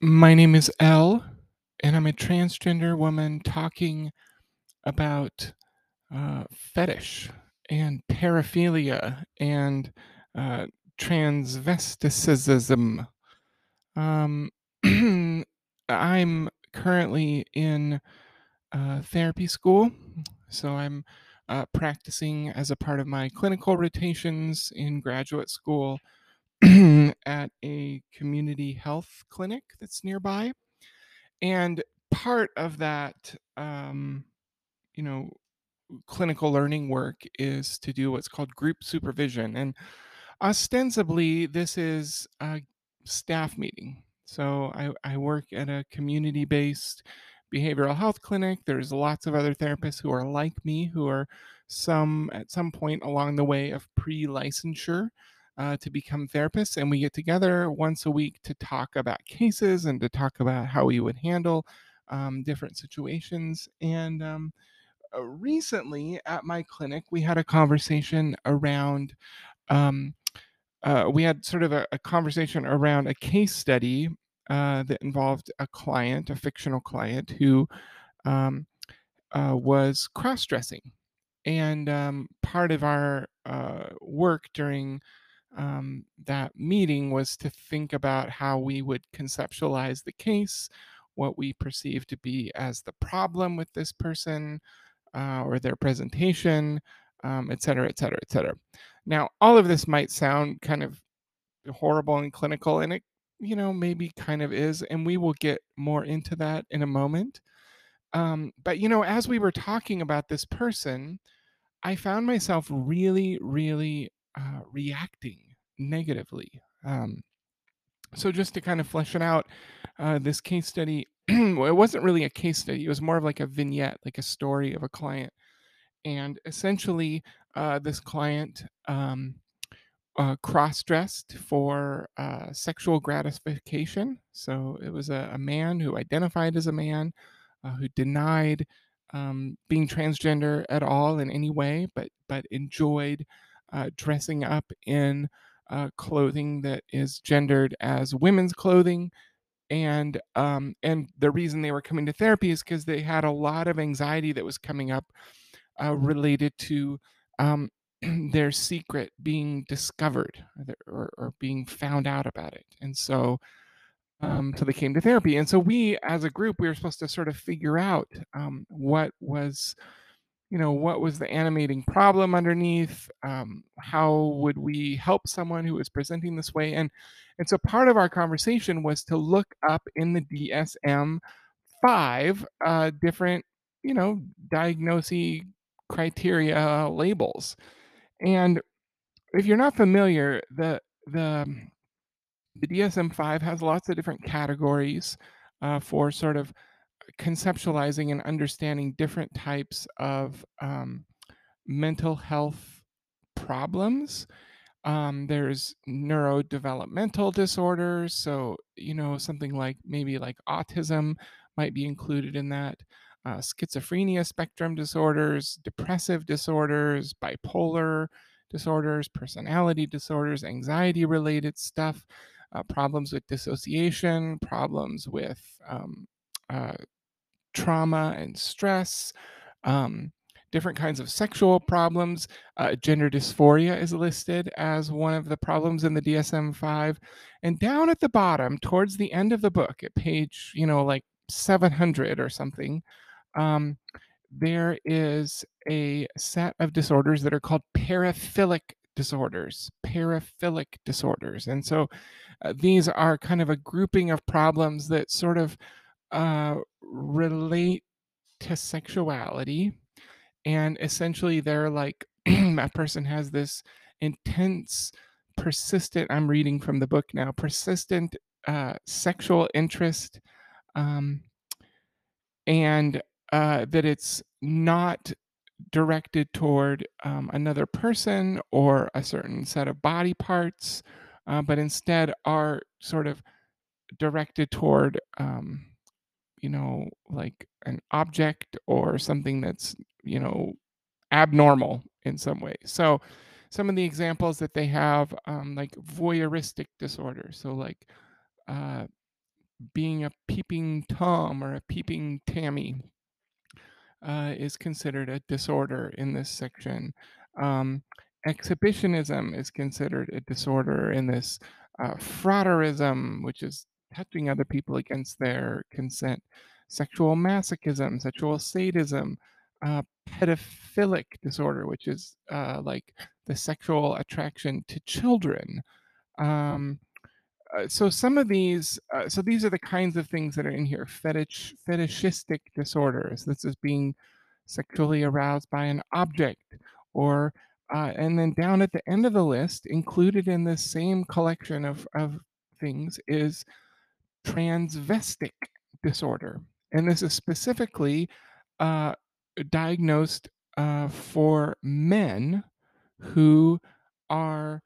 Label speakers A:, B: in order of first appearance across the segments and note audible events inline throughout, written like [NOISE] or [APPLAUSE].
A: My name is Elle, and I'm a transgender woman talking about uh, fetish and paraphilia and uh, transvesticism. Um, [CLEARS THROAT] I'm currently in uh, therapy school, so I'm uh, practicing as a part of my clinical rotations in graduate school [CLEARS THROAT] at a community health clinic that's nearby. And part of that, um, you know, clinical learning work is to do what's called group supervision. And ostensibly, this is a staff meeting. So I, I work at a community based behavioral health clinic. There's lots of other therapists who are like me, who are some at some point along the way of pre licensure. Uh, to become therapists, and we get together once a week to talk about cases and to talk about how we would handle um, different situations. And um, uh, recently at my clinic, we had a conversation around, um, uh, we had sort of a, a conversation around a case study uh, that involved a client, a fictional client, who um, uh, was cross dressing. And um, part of our uh, work during um, that meeting was to think about how we would conceptualize the case, what we perceive to be as the problem with this person uh, or their presentation, um, et cetera, et cetera, et cetera. Now, all of this might sound kind of horrible and clinical, and it, you know, maybe kind of is, and we will get more into that in a moment. Um, but, you know, as we were talking about this person, I found myself really, really uh, reacting negatively. Um, so just to kind of flesh it out, uh, this case study, [CLEARS THROAT] it wasn't really a case study. It was more of like a vignette, like a story of a client. And essentially, uh, this client um, uh, cross-dressed for uh, sexual gratification. So it was a, a, man who identified as a man, uh, who denied um, being transgender at all in any way, but but enjoyed uh, dressing up in uh, clothing that is gendered as women's clothing. And um, and the reason they were coming to therapy is because they had a lot of anxiety that was coming up uh, related to um, [CLEARS THROAT] their secret being discovered or, or, being found out about it. And so um, so they came to therapy. And so we, as a group, we were supposed to sort of figure out um, what was you know what was the animating problem underneath um, how would we help someone who is presenting this way? And and so part of our conversation was to look up in the dsm five uh, different you know diagnosis criteria labels. And if you're not familiar the the the dsm-5 has lots of different categories uh, for sort of conceptualizing and understanding different types of um, mental health problems. Um, there's neurodevelopmental disorders. So, you know, something like maybe like autism might be included in that. Uh, schizophrenia spectrum disorders, depressive disorders, bipolar disorders, personality disorders, anxiety related stuff, uh, problems with dissociation, problems with um, uh, trauma and stress, um, different kinds of sexual problems. Uh, gender dysphoria is listed as one of the problems in the DSM 5. And down at the bottom, towards the end of the book, at page, you know, like 700 or something, um, there is a set of disorders that are called paraphilic disorders. Paraphilic disorders. And so uh, these are kind of a grouping of problems that sort of uh, relate to sexuality. And essentially, they're like, [CLEARS THROAT] that person has this intense, persistent, I'm reading from the book now, persistent uh, sexual interest, um, and uh, that it's not directed toward um, another person or a certain set of body parts, uh, but instead are sort of directed toward um, you know, like an object or something that's, you know, abnormal in some way. So, some of the examples that they have, um, like voyeuristic disorder. So, like uh, being a peeping Tom or a peeping Tammy uh, is considered a disorder in this section. Um, exhibitionism is considered a disorder in this. Uh, frotteurism, which is touching other people against their consent. Sexual masochism, sexual sadism, uh, pedophilic disorder, which is uh, like the sexual attraction to children. Um, uh, so some of these, uh, so these are the kinds of things that are in here. Fetish, fetishistic disorders. This is being sexually aroused by an object, or uh, and then down at the end of the list, included in this same collection of of things, is transvestic disorder, and this is specifically uh, diagnosed uh, for men who are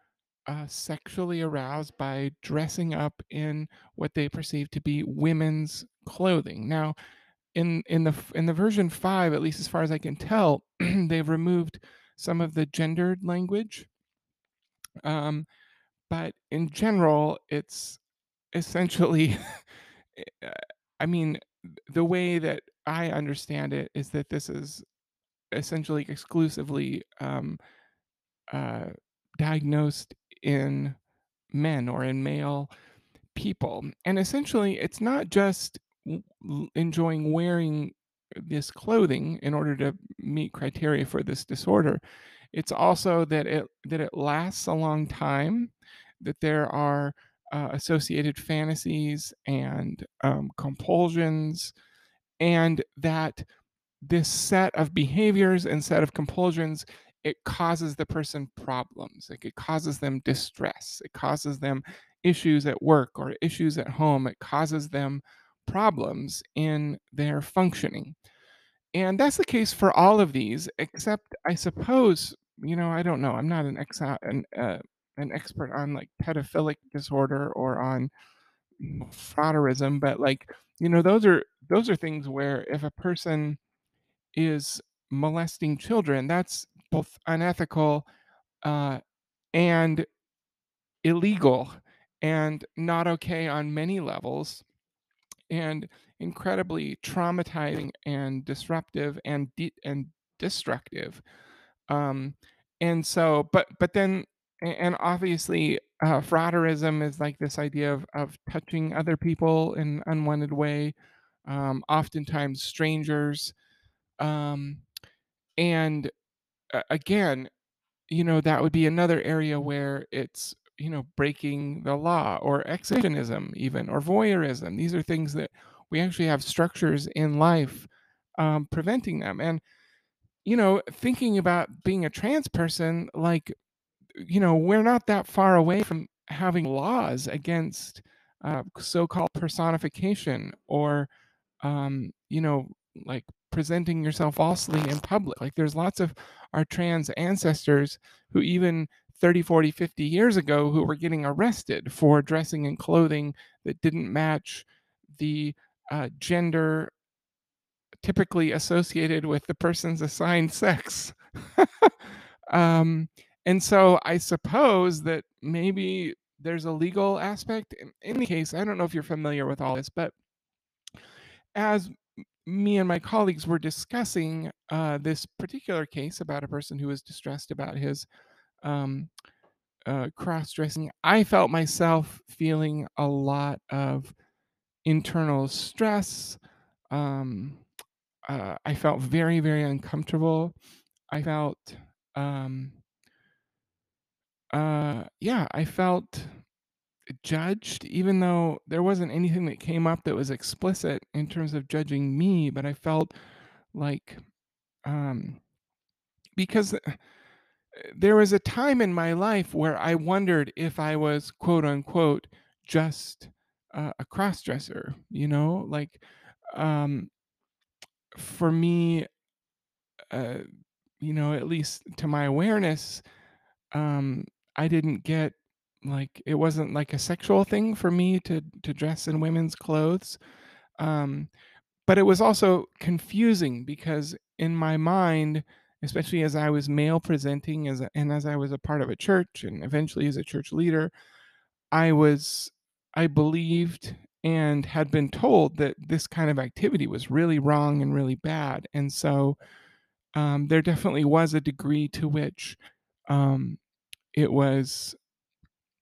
A: uh, sexually aroused by dressing up in what they perceive to be women's clothing. Now, in in the in the version five, at least as far as I can tell, [CLEARS THROAT] they've removed some of the gendered language. Um, but in general, it's essentially, [LAUGHS] uh, I mean, the way that I understand it is that this is essentially exclusively um, uh, diagnosed in men or in male people. And essentially, it's not just enjoying wearing this clothing in order to meet criteria for this disorder. It's also that it that it lasts a long time, that there are uh, associated fantasies and um, compulsions, and that this set of behaviors and set of compulsions it causes the person problems like it causes them distress it causes them issues at work or issues at home it causes them problems in their functioning. And that's the case for all of these except i suppose you know i don't know i'm not an ex an, uh, an expert on like pedophilic disorder or on frotteurism but like you know those are those are things where if a person is molesting children. That's both unethical uh, and illegal and not okay on many levels and incredibly traumatizing and disruptive and de- and destructive um and so but but then and obviously uh frotteurism is like this idea of of touching other people in an unwanted way um oftentimes strangers um and uh, again, you know, that would be another area where it's, you know, breaking the law or exhibitionism, even, or voyeurism. These are things that we actually have structures in life um, preventing them. And, you know, thinking about being a trans person, like, you know, we're not that far away from having laws against uh, so called personification or um, you know, like presenting yourself falsely in public. Like there's lots of our trans ancestors who even 30, 40, 50 years ago who were getting arrested for dressing in clothing that didn't match the uh, gender typically associated with the person's assigned sex. [LAUGHS] um, and so I suppose that maybe there's a legal aspect. In any case, I don't know if you're familiar with all this, but as me and my colleagues were discussing uh, this particular case about a person who was distressed about his um, uh, cross dressing, I felt myself feeling a lot of internal stress. Um, uh, I felt very, very uncomfortable. I felt, um, uh, yeah, I felt judged, even though there wasn't anything that came up that was explicit in terms of judging me, but I felt like um, because uh, there was a time in my life where I wondered if I was quote unquote just uh, a cross dresser, you know, like um, for me, uh, you know, at least to my awareness, um, I didn't get like it wasn't like a sexual thing for me to to dress in women's clothes. Um, but it was also confusing because in my mind, especially as I was male presenting as a, and as I was a part of a church and eventually as a church leader, I was I believed and had been told that this kind of activity was really wrong and really bad. And so um, there definitely was a degree to which um, it was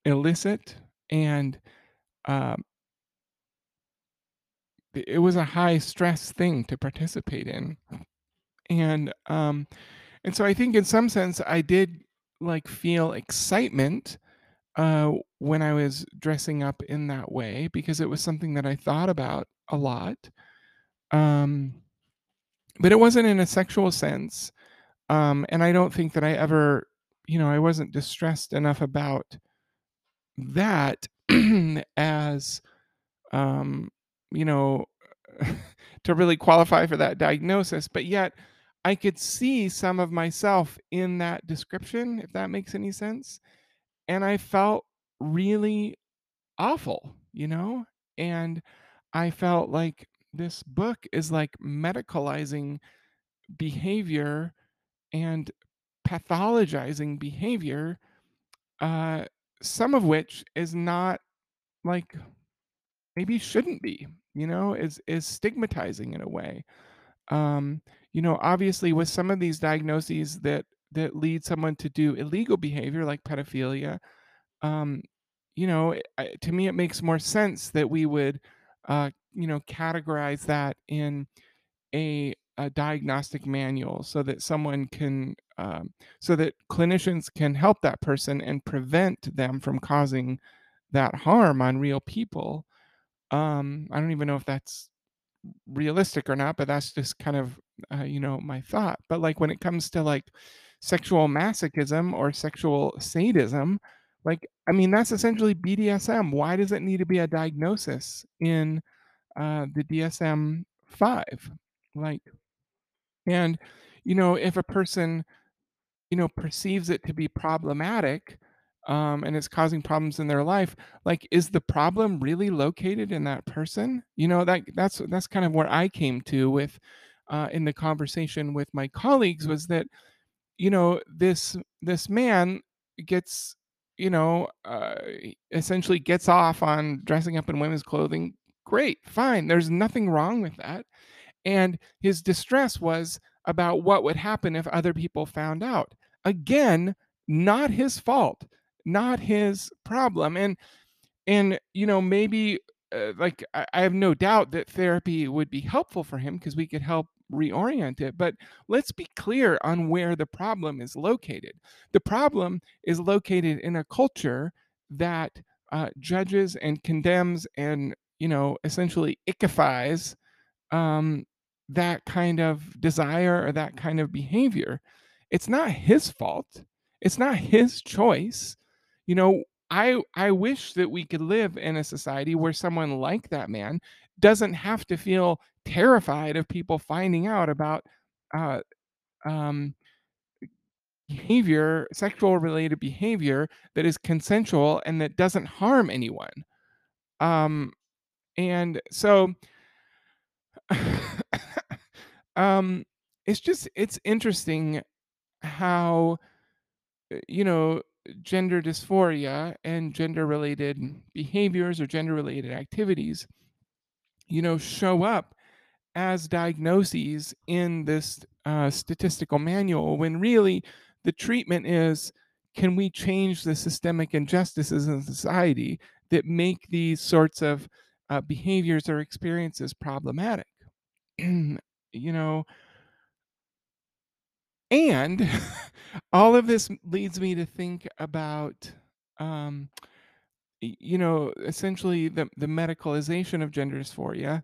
A: illicit and um, it was a high stress thing to participate in. And um, and so I think in some sense I did like feel excitement uh, when I was dressing up in that way because it was something that I thought about a lot. Um, but it wasn't in a sexual sense. Um, and I don't think that I ever, you know, I wasn't distressed enough about that [CLEARS THROAT] as, um, you know, [LAUGHS] to really qualify for that diagnosis. But yet I could see some of myself in that description, if that makes any sense. And I felt really awful, you know? And I felt like this book is like medicalizing behavior and pathologizing behavior, uh, some of which is not like maybe shouldn't be, you know, is is stigmatizing in a way. Um, you know, obviously with some of these diagnoses that that lead someone to do illegal behavior like pedophilia, um, you know, it- to me, it makes more sense that we would, uh, you know, categorize that in a, a diagnostic manual so that someone can, um, so that clinicians can help that person and prevent them from causing that harm on real people. Um, I don't even know if that's realistic or not, but that's just kind of, uh, you know, my thought. But like when it comes to like sexual masochism or sexual sadism, like, I mean, that's essentially BDSM. Why does it need to be a diagnosis in uh, the DSM 5? Like, and, you know, if a person you know, perceives it to be problematic, um, and it's causing problems in their life, like, is the problem really located in that person? You know, that that's that's kind of where I came to with, uh, in the conversation with my colleagues was that, you know, this this man gets, you know, uh, essentially gets off on dressing up in women's clothing. Great, fine. There's nothing wrong with that. And his distress was about what would happen if other people found out. Again, not his fault, not his problem. And and you know maybe uh, like I, I have no doubt that therapy would be helpful for him because we could help reorient it but let's be clear on where the problem is located the problem is located in a culture that uh, judges and condemns and you know essentially ickifies um, that kind of desire or that kind of behavior. It's not his fault. It's not his choice. You know, I I wish that we could live in a society where someone like that man doesn't have to feel terrified of people finding out about uh, um, behavior, sexual related behavior that is consensual and that doesn't harm anyone. Um, and so [LAUGHS] um, it's just it's interesting how uh, you know gender dysphoria and gender related behaviors or gender related activities you know show up as diagnoses in this uh, statistical manual when really the treatment is can we change the systemic injustices in society that make these sorts of uh, behaviors or experiences problematic [CLEARS THROAT] you know And [LAUGHS] all of this leads me to think about, um, you know, essentially the, the medicalization of gender dysphoria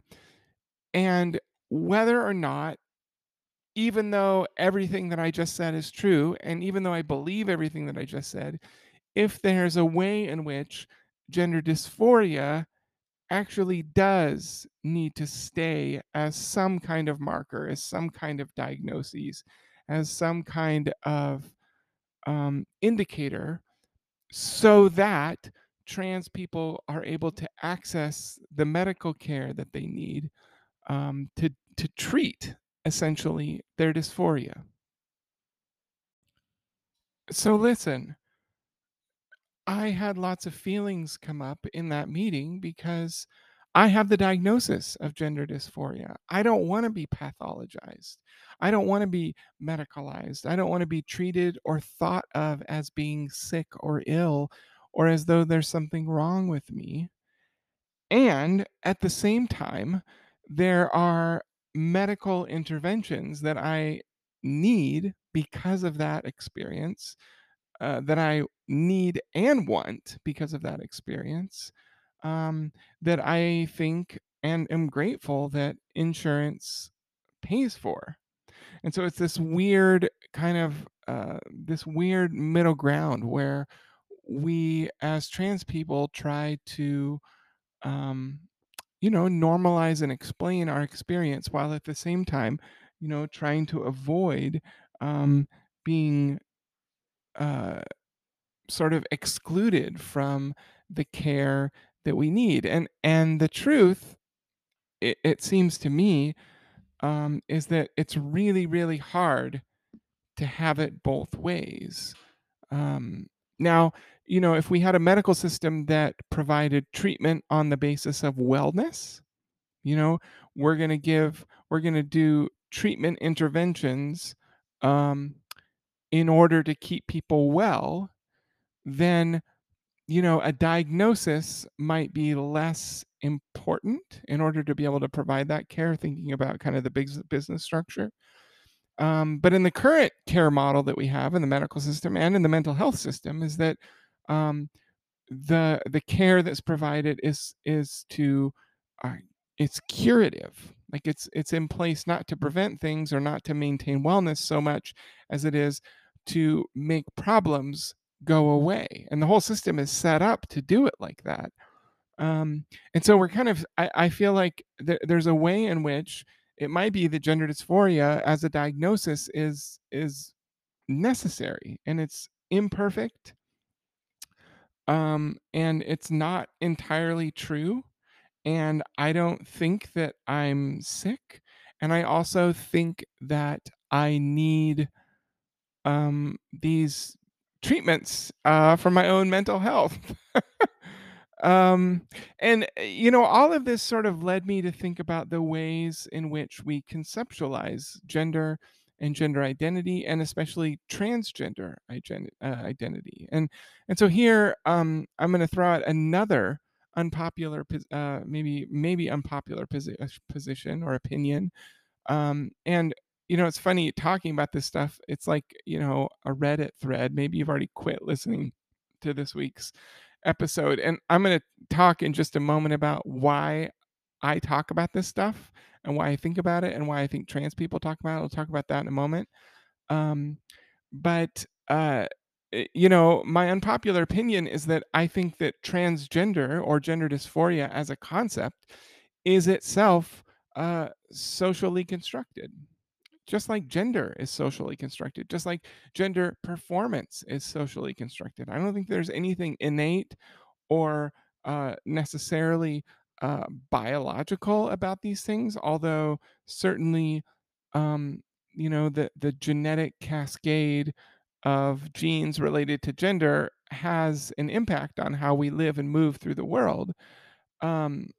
A: and whether or not, even though everything that I just said is true, and even though I believe everything that I just said, if there's a way in which gender dysphoria actually does need to stay as some kind of marker, as some kind of diagnosis, as some kind of um, indicator so that trans people are able to access the medical care that they need um, to, to treat essentially their dysphoria. So, listen, I had lots of feelings come up in that meeting because I have the diagnosis of gender dysphoria. I don't want to be pathologized. I don't want to be medicalized. I don't want to be treated or thought of as being sick or ill or as though there's something wrong with me. And at the same time, there are medical interventions that I need because of that experience, uh, that I need and want because of that experience, um, that I think and am grateful that insurance pays for. And so it's this weird kind of uh, this weird middle ground where we as trans people try to um, you know, normalize and explain our experience while at the same time, you know, trying to avoid um, being uh, sort of excluded from the care that we need. And and the truth, it, it seems to me, um, is that it's really, really hard to have it both ways. Um, now, you know, if we had a medical system that provided treatment on the basis of wellness, you know, we're going to give, we're going to do treatment interventions um, in order to keep people well, then, you know, a diagnosis might be less important in order to be able to provide that care, thinking about kind of the big business structure. Um, but in the current care model that we have in the medical system and in the mental health system, is that um, the the care that's provided is is to uh, it's curative like it's it's in place not to prevent things or not to maintain wellness so much as it is to make problems go away and the whole system is set up to do it like that. Um, and so we're kind of i, I feel like th- there's a way in which it might be that gender dysphoria as a diagnosis is is necessary and it's imperfect um, and it's not entirely true and I don't think that I'm sick, and I also think that I need, um, these treatments, uh, for my own mental health. [LAUGHS] Um, and, eh, you know, all of this sort of led me to think about the ways in which we conceptualize gender and gender identity, and especially transgender uh, identity. And and so here, um, I'm gonna throw out another unpopular uh, maybe maybe unpopular posi uh, position or opinion. Um, and, you know, it's funny talking about this stuff, it's like, you know, a Reddit thread. Maybe you've already quit listening to this week's episode. And I'm going to talk in just a moment about why I talk about this stuff and why I think about it and why I think trans people talk about it. I'll talk about that in a moment. Um, but, uh, you know, my unpopular opinion is that I think that transgender or gender dysphoria as a concept is itself uh, socially constructed just like gender is socially constructed, just like gender performance is socially constructed. I don't think there's anything innate or uh, necessarily uh, biological about these things, although certainly, um, you know, the the genetic cascade of genes related to gender has an impact on how we live and move through the world. Um,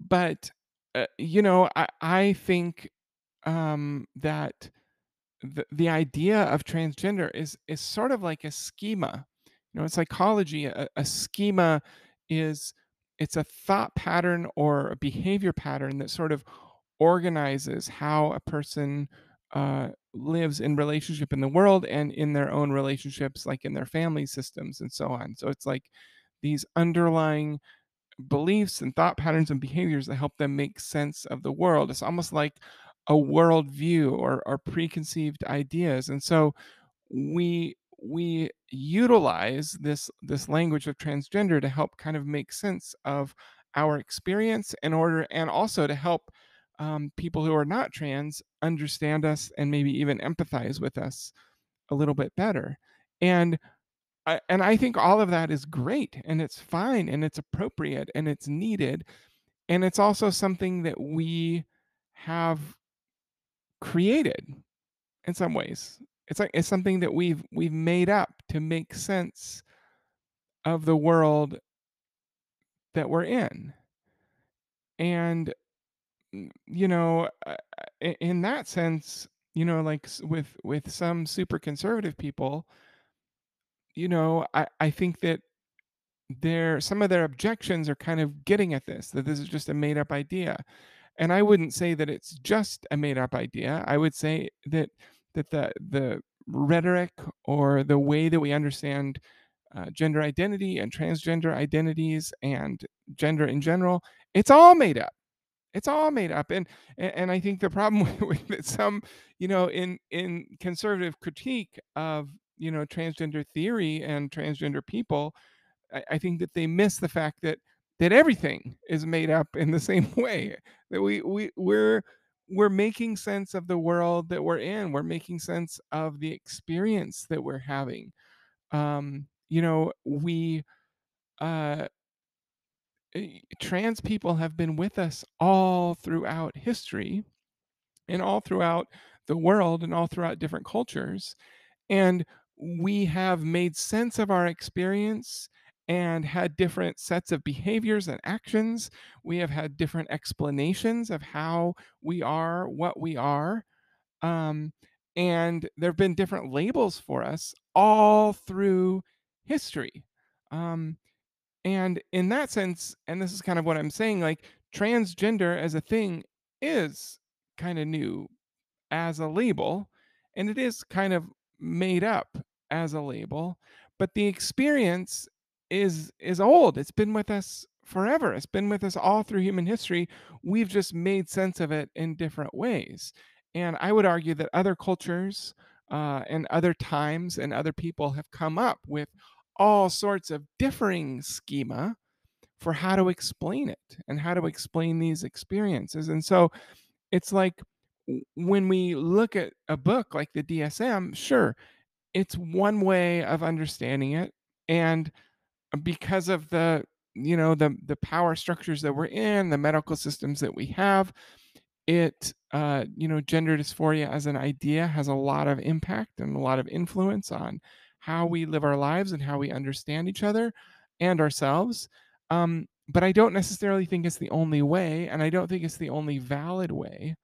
A: but uh, you know, I I think um, that the the idea of transgender is is sort of like a schema. You know, in psychology, a, a schema is it's a thought pattern or a behavior pattern that sort of organizes how a person uh, lives in relationship in the world and in their own relationships, like in their family systems and so on. So it's like these underlying beliefs and thought patterns and behaviors that help them make sense of the world. It's almost like a worldview or, or preconceived ideas. And so we we utilize this this language of transgender to help kind of make sense of our experience in order and also to help um, people who are not trans understand us and maybe even empathize with us a little bit better. And I, and I think all of that is great and it's fine and it's appropriate and it's needed. And it's also something that we have created in some ways. It's like it's something that we've we've made up to make sense of the world that we're in. and you know, uh, in that sense, you know, like with with some super conservative people, you know, I I think that their some of their objections are kind of getting at this that this is just a made up idea. And i wouldn't say that it's just a made up idea. I would say that that the the rhetoric or the way that we understand uh, gender identity and transgender identities and gender in general it's all made up it's all made up and and, i think the problem [LAUGHS] with, some you know in in conservative critique of you know transgender theory and transgender people I, I think that they miss the fact that that everything is made up in the [LAUGHS] same way. That we we we're we're making sense of the world that we're in. We're making sense of the experience that we're having. Um, you know, we uh, trans people have been with us all throughout history and all throughout the world and all throughout different cultures and we have made sense of our experience and had different sets of behaviors and actions. We have had different explanations of how we are what we are. Um, and there have been different labels for us all through history. Um, and in that sense, and this is kind of what I'm saying, like transgender as a thing is kind of new as a label, and it is kind of made up as a label, but the experience is is old. It's been with us forever. It's been with us all through human history. We've just made sense of it in different ways. And I would argue that other cultures uh, and other times and other people have come up with all sorts of differing schema for how to explain it and how to explain these experiences. And so it's like when we look at a book like the DSM, sure, it's one way of understanding it. And because of the you know the the power structures that we're in, the medical systems that we have, it uh, you know gender dysphoria as an idea has a lot of impact and a lot of influence on how we live our lives and how we understand each other and ourselves. Um, but I don't necessarily think it's the only way, and I don't think it's the only valid way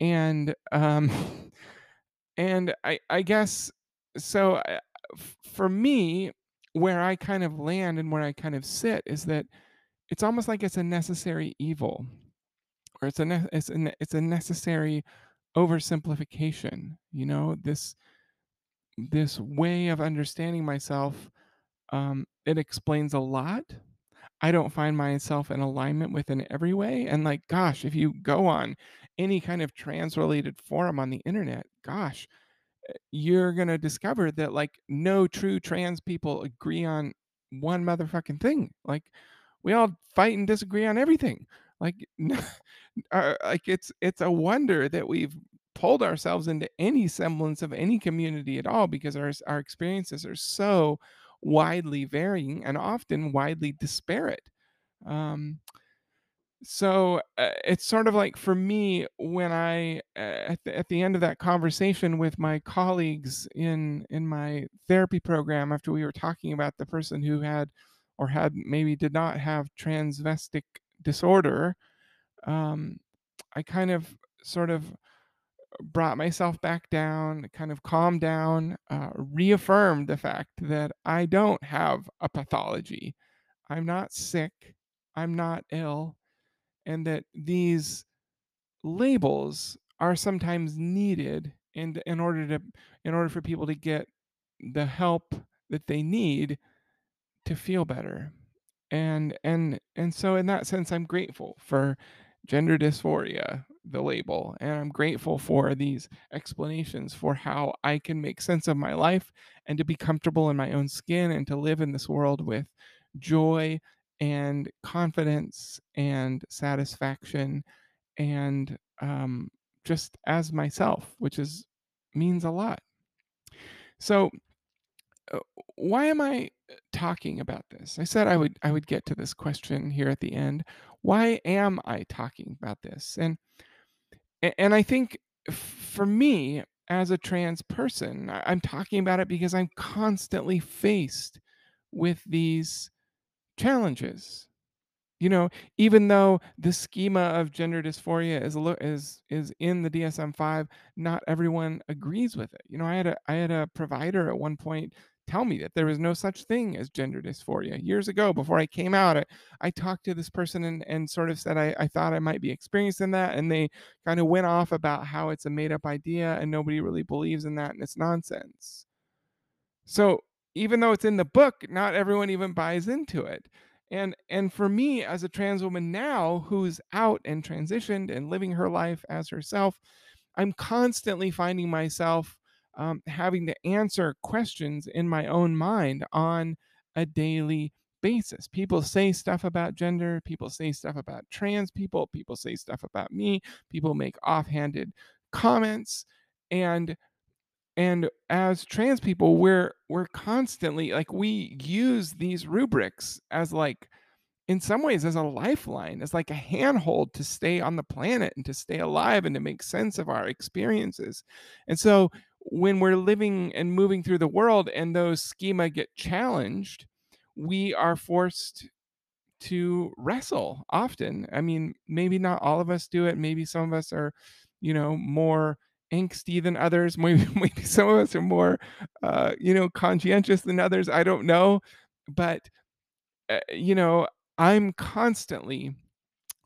A: and um [LAUGHS] and i i guess so I- for me where i kind of land and where i kind of sit is that it's almost like it's a necessary evil or it's a ne- it's a ne- it's a necessary oversimplification you know this this way of understanding myself um it explains a lot I don't find myself in alignment with in every way. And like, gosh, if you go on any kind of trans related forum on the internet, gosh, you're going to discover that like no true trans people agree on one motherfucking thing. Like, we all fight and disagree on everything. Like, [LAUGHS] uh, like it's it's a wonder that we've pulled ourselves into any semblance of any community at all because our our experiences are so widely varying and often widely disparate. Um, so uh, it's sort of like for me when I uh, at the, at the end of that conversation with my colleagues in in my therapy program after we were talking about the person who had or had maybe did not have transvestic disorder um, I kind of sort of brought myself back down, kind of calmed down, uh, reaffirmed the fact that I don't have a pathology. I'm not sick. I'm not ill. And that these labels are sometimes needed in, in order to in order for people to get the help that they need to feel better and and and so in that sense i'm grateful for gender dysphoria the label and i'm grateful for these explanations for how i can make sense of my life and to be comfortable in my own skin and to live in this world with joy and confidence and satisfaction and um, just as myself which is means a lot so uh, why am I uh, talking about this? I said I would I would get to this question here at the end. Why am I talking about this? And a- and I think for me as a trans person, I'm talking about it because I'm constantly faced with these challenges. you know, even though the schema of gender dysphoria is is is in the DSM-5, not everyone agrees with it. You know, I had a I had a provider at one point tell me that there was no such thing as gender dysphoria. Years ago, before I came out, I I talked to this person and and sort of said I I thought I might be experiencing that, and they kinda went off about how it's a made-up idea and nobody really believes in that and it's nonsense. So, even though it's in the book, not everyone even buys into it. And and for me as a trans woman now who's out and transitioned and living her life as herself, I'm constantly finding myself um, having to answer questions in my own mind on a daily basis. People say stuff about gender, people say stuff about trans people, people say stuff about me, people make offhanded comments and and as trans people we're we're constantly like we use these rubrics as like in some ways as a lifeline as like a handhold to stay on the planet and to stay alive and to make sense of our experiences and so when we're living and moving through the world and those schema get challenged we are forced to wrestle often. I mean, maybe not all of us do it. Maybe some of us are, you know, more angsty than others. [LAUGHS] Maybe maybe some of us are more, uh, you know, conscientious than others. I don't know, but uh, you know, I'm constantly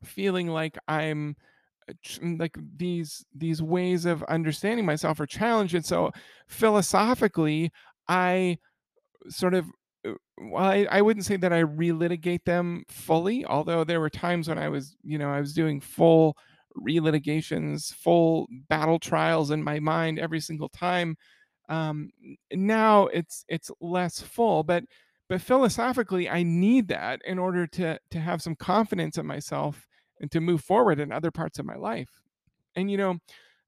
A: feeling like I'm like these these ways of understanding myself are challenged, and so philosophically, I sort of uh, well, I, I wouldn't say that I relitigate them fully, although there were times when I was, you know, I was doing full relitigations, full battle trials in my mind every single time. Um, now it's it's less full, but but philosophically, I need that in order to to have some confidence in myself and to move forward in other parts of my life. And you know,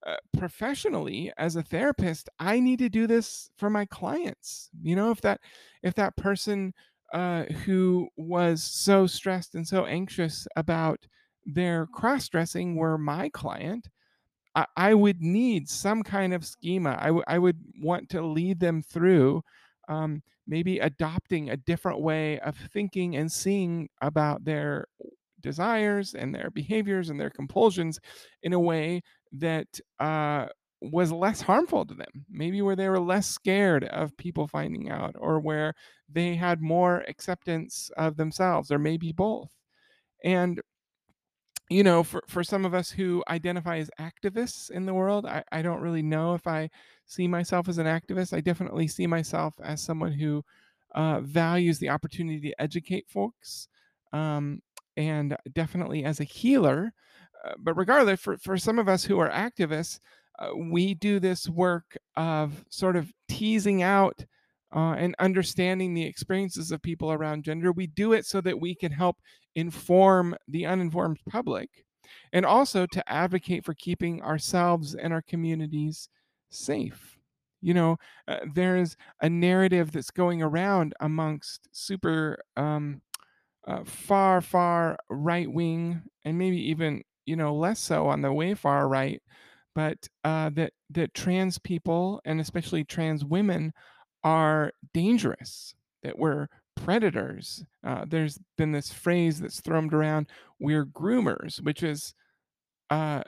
A: uh, professionally as a therapist i need to do this for my clients you know if that if that person uh, who was so stressed and so anxious about their cross dressing were my client I, I would need some kind of schema I, w- I would want to lead them through um, maybe adopting a different way of thinking and seeing about their desires and their behaviors and their compulsions in a way that uh, was less harmful to them. Maybe where they were less scared of people finding out, or where they had more acceptance of themselves, or maybe both. And you know, for, for some of us who identify as activists in the world, I, I don't really know if I see myself as an activist. I definitely see myself as someone who uh, values the opportunity to educate folks um, and definitely as a healer. Uh, but regardless, for, for some of us who are activists, uh, we do this work of sort of teasing out uh, and understanding the experiences of people around gender. We do it so that we can help inform the uninformed public and also to advocate for keeping ourselves and our communities safe. You know, uh, there's a narrative that's going around amongst super um, uh, far, far right wing, and maybe even you know less so on the way far right, but uh, that that trans people and especially trans women are dangerous. That we're predators. Uh, there's been this phrase that's thrown around: "We're groomers," which is uh,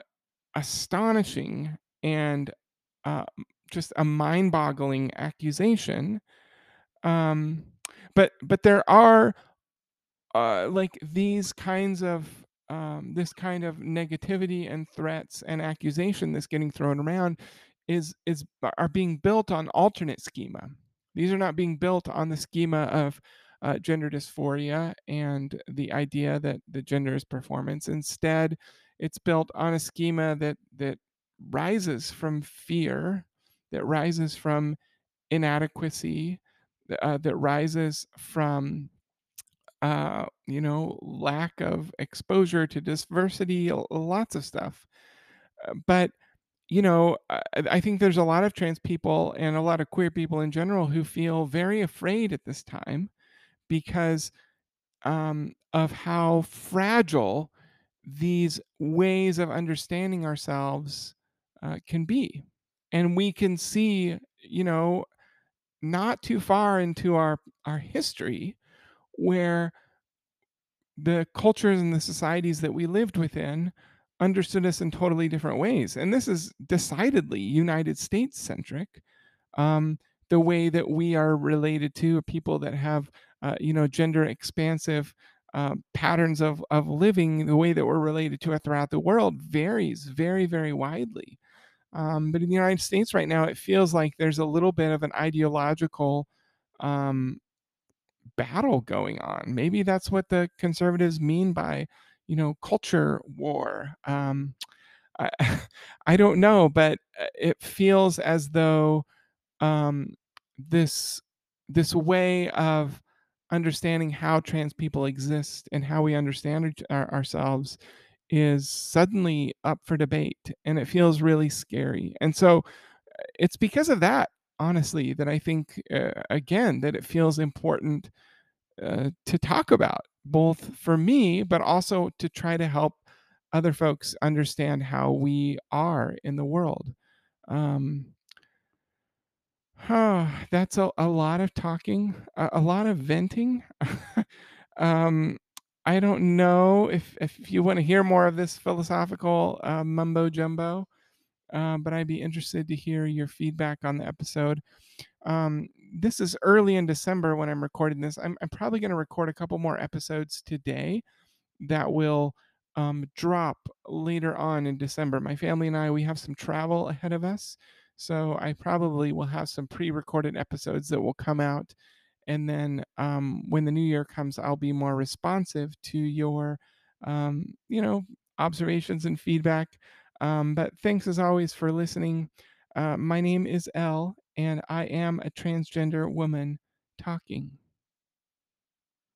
A: astonishing and uh, just a mind-boggling accusation. Um, but but there are uh, like these kinds of um, this kind of negativity and threats and accusation that's getting thrown around is is are being built on alternate schema. These are not being built on the schema of uh, gender dysphoria and the idea that the gender is performance. Instead, it's built on a schema that that rises from fear, that rises from inadequacy, uh, that rises from uh, you know, lack of exposure to diversity, lots of stuff. Uh, But, you know, I, I think there's a lot of trans people and a lot of queer people in general who feel very afraid at this time because um, of how fragile these ways of understanding ourselves uh, can be. And we can see, you know, not too far into our our history where the cultures and the societies that we lived within understood us in totally different ways. And this is decidedly United States centric. Um, the way that we are related to people that have, uh, you know, gender expansive uh, patterns of, of living, the way that we're related to it throughout the world varies very, very widely. Um, but in the United States right now, it feels like there's a little bit of an ideological um, battle going on. Maybe that's what the conservatives mean by, you know, culture war. Um, I, [LAUGHS] I don't know, but uh, it feels as though um, this this way of understanding how trans people exist and how we understand our, ourselves is suddenly up for debate, and it feels really scary. And so it's because of that, honestly, that I think uh, again that it feels important uh, to talk about, both for me, but also to try to help other folks understand how we are in the world. Um, huh, that's a, a lot of talking, a, a lot of venting. [LAUGHS] um, I don't know if, if you want to hear more of this philosophical uh, mumbo jumbo, uh, but I'd be interested to hear your feedback on the episode. Um, this is early in December when I'm recording this. I'm, I'm probably going to record a couple more episodes today that will um, drop later on in December. My family and I, we have some travel ahead of us. So I probably will have some pre recorded episodes that will come out. And then um, when the new year comes, I'll be more responsive to your, um, you know, observations and feedback. Um, but thanks as always for listening. Uh, my name is Elle, and I am a transgender woman talking.